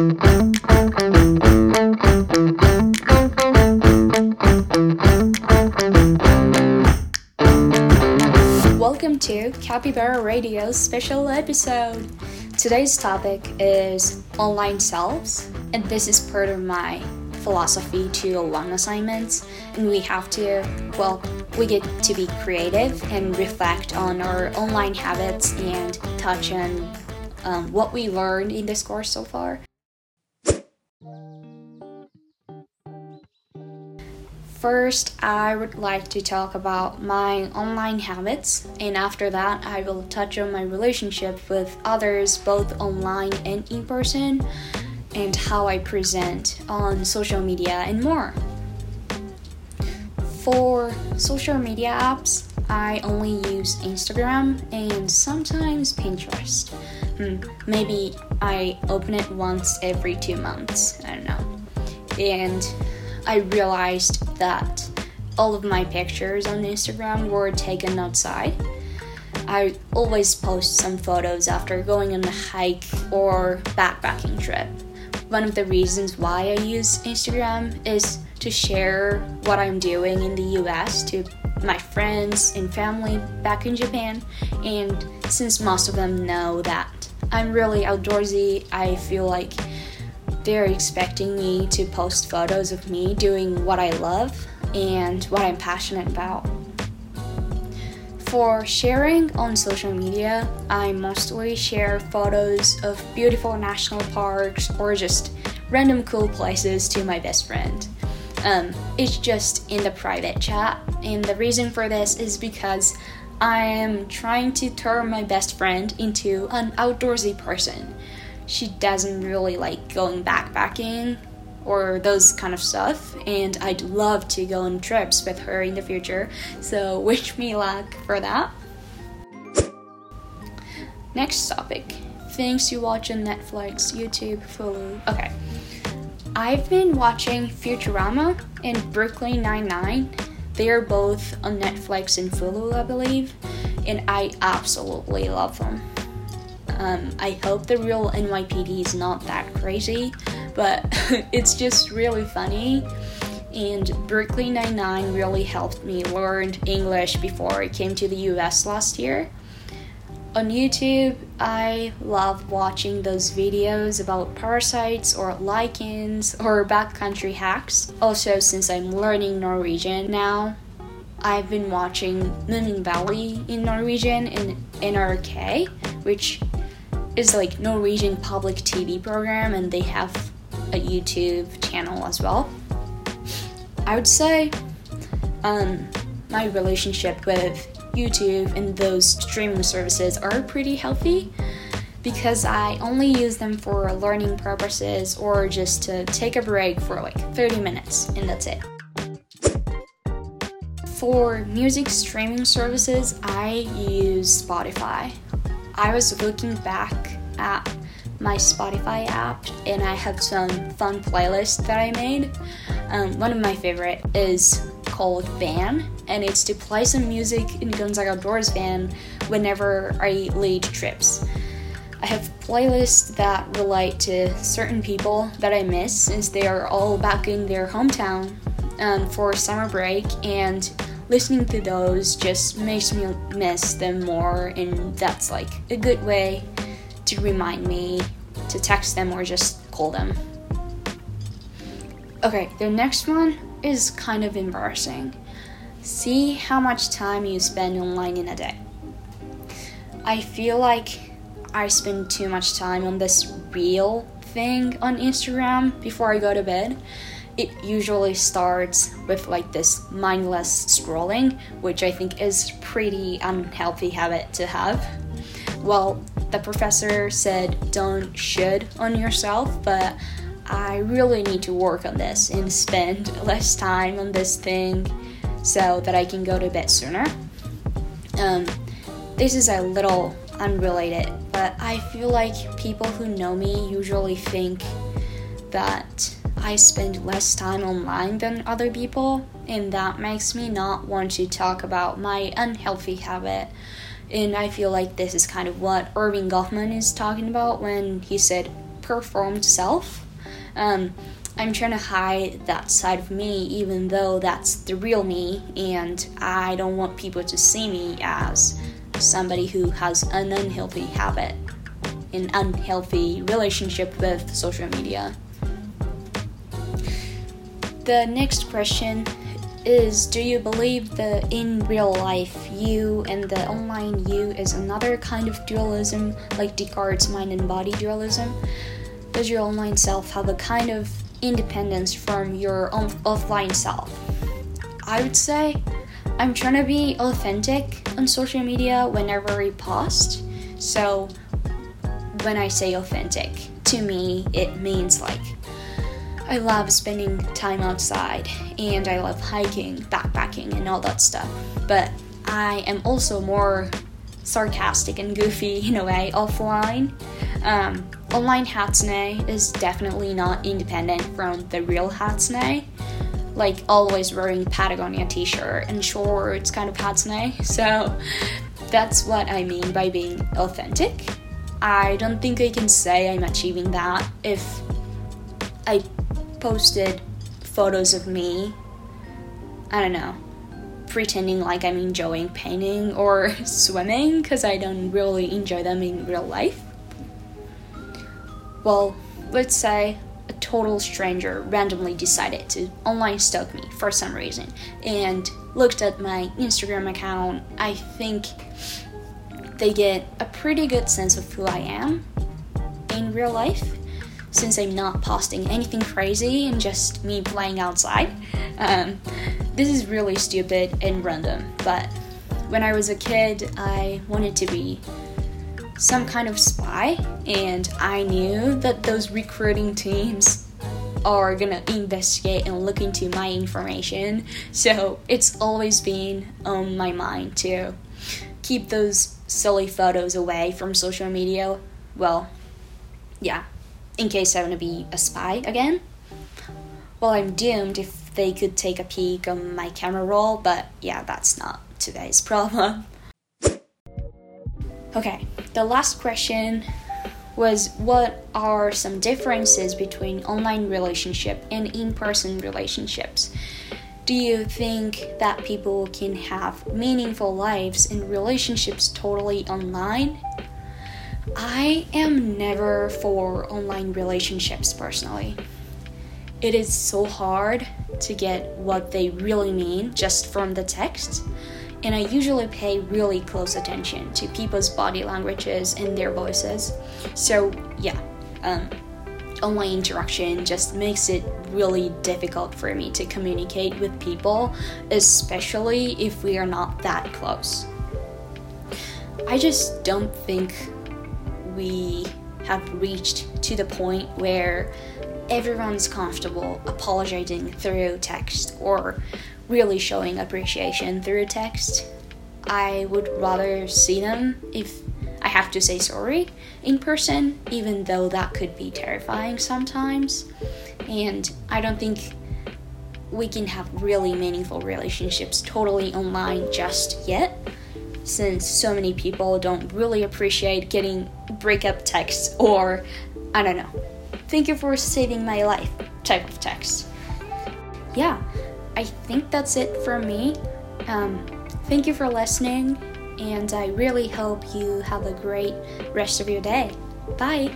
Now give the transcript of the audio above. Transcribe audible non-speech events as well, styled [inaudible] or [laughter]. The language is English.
Welcome two Capybara Radio's special episode. Today's topic is online selves, and this is part of my philosophy to long assignments. And we have to, well, we get to be creative and reflect on our online habits and touch on um, what we learned in this course so far. First, I would like to talk about my online habits, and after that, I will touch on my relationship with others, both online and in person, and how I present on social media and more. For social media apps, I only use Instagram and sometimes Pinterest. Hmm, maybe I open it once every two months, I don't know. And I realized that all of my pictures on Instagram were taken outside. I always post some photos after going on a hike or backpacking trip. One of the reasons why I use Instagram is to share what I'm doing in the US to my friends and family back in Japan. And since most of them know that I'm really outdoorsy, I feel like they're expecting me to post photos of me doing what I love and what I'm passionate about. For sharing on social media, I mostly share photos of beautiful national parks or just random cool places to my best friend. Um, it's just in the private chat, and the reason for this is because I am trying to turn my best friend into an outdoorsy person she doesn't really like going backpacking or those kind of stuff and I'd love to go on trips with her in the future so [laughs] wish me luck for that. Next topic. Things you watch on Netflix YouTube Hulu. Okay. I've been watching Futurama and Brooklyn Nine-Nine. They are both on Netflix and Hulu I believe and I absolutely love them um, I hope the real NYPD is not that crazy, but [laughs] it's just really funny. And Brooklyn Nine-Nine really helped me learn English before I came to the US last year. On YouTube, I love watching those videos about parasites or lichens or backcountry hacks. Also, since I'm learning Norwegian now, I've been watching Moomin Valley in Norwegian in NRK, which is like Norwegian public TV program and they have a YouTube channel as well. I would say um, my relationship with YouTube and those streaming services are pretty healthy because I only use them for learning purposes or just to take a break for like 30 minutes and that's it. For music streaming services, I use Spotify. I was looking back at my Spotify app and I have some fun playlists that I made. Um, one of my favorite is called Van, and it's to play some music in Gonzaga Outdoors van whenever I lead trips. I have playlists that relate to certain people that I miss since they are all back in their hometown um, for summer break, and listening to those just makes me miss them more, and that's like a good way to remind me to text them or just call them. Okay, the next one is kind of embarrassing. See how much time you spend online in a day. I feel like I spend too much time on this reel thing on Instagram before I go to bed. It usually starts with like this mindless scrolling, which I think is pretty unhealthy habit to have. Well, the professor said don't should on yourself, but I really need to work on this and spend [laughs] less time on this thing so that I can go to bed sooner. Um, this is a little unrelated, but I feel like people who know me usually think that I spend less time online than other people, and that makes me not want to talk about my unhealthy habit and I feel like this is kind of what Erving Goffman is talking about when he said performed self. Um, I'm trying to hide that side of me, even though that's the real me, and I don't want people to see me as somebody who has an unhealthy habit, an unhealthy relationship with social media. The next question is Do you believe the in real life you and the online you is another kind of dualism, like Descartes' mind and body dualism? Does your online self have a kind of independence from your offline self? I would say I'm trying to be authentic on social media whenever we post. So when I say authentic, to me it means like I love spending time outside and I love hiking, backpacking, and all that stuff. But I am also more sarcastic and goofy [laughs] in a way offline. Um, online Hatsune is definitely not independent from the real Hatsune. Like always wearing Patagonia t-shirt and shorts kind of Hatsune. [laughs] So that's what I mean by being authentic. I don't think I can say I'm achieving that if I posted photos of me, I don't know, pretending like I'm enjoying painting or [laughs] swimming because I don't really enjoy them in real life. Well, let's say a total stranger randomly decided to online stalk me for some reason and looked at my Instagram account. I think they get a pretty good sense of who I am in real life since I'm not posting anything crazy and just me playing outside. Um, this is really stupid and random, but when I was a kid, I wanted to be some kind of spy, and I knew that those recruiting teams are gonna investigate and look into my information. So it's always been on my mind to keep those silly photos away from social media. Well, yeah, in case I want to be a spy again. Well, I'm doomed if they could take a peek on my camera roll, but yeah, that's not today's [laughs] problem. Okay, the last question was what are some differences between online relationship and in-person relationships? Do you think that people can have meaningful lives in relationships totally online? I am never for online relationships personally. It is so hard to get what they really mean just from the text, and I usually pay really close attention to people's body languages and their voices. So, yeah, um, online interaction just makes it really difficult for me to communicate with people, especially if we are not that close. I just don't think we have reached to the point where everyone's comfortable apologizing through text or really showing appreciation through text. I would rather see them if I have to say sorry in person, even though that could be terrifying sometimes. And I don't think we can have really meaningful relationships totally online just yet since so many people don't really appreciate getting breakup texts or, I don't know, thank you for saving my life type of text. Yeah, I think that's it for me. Um, thank you for listening, and I really hope you have a great rest of your day. Bye!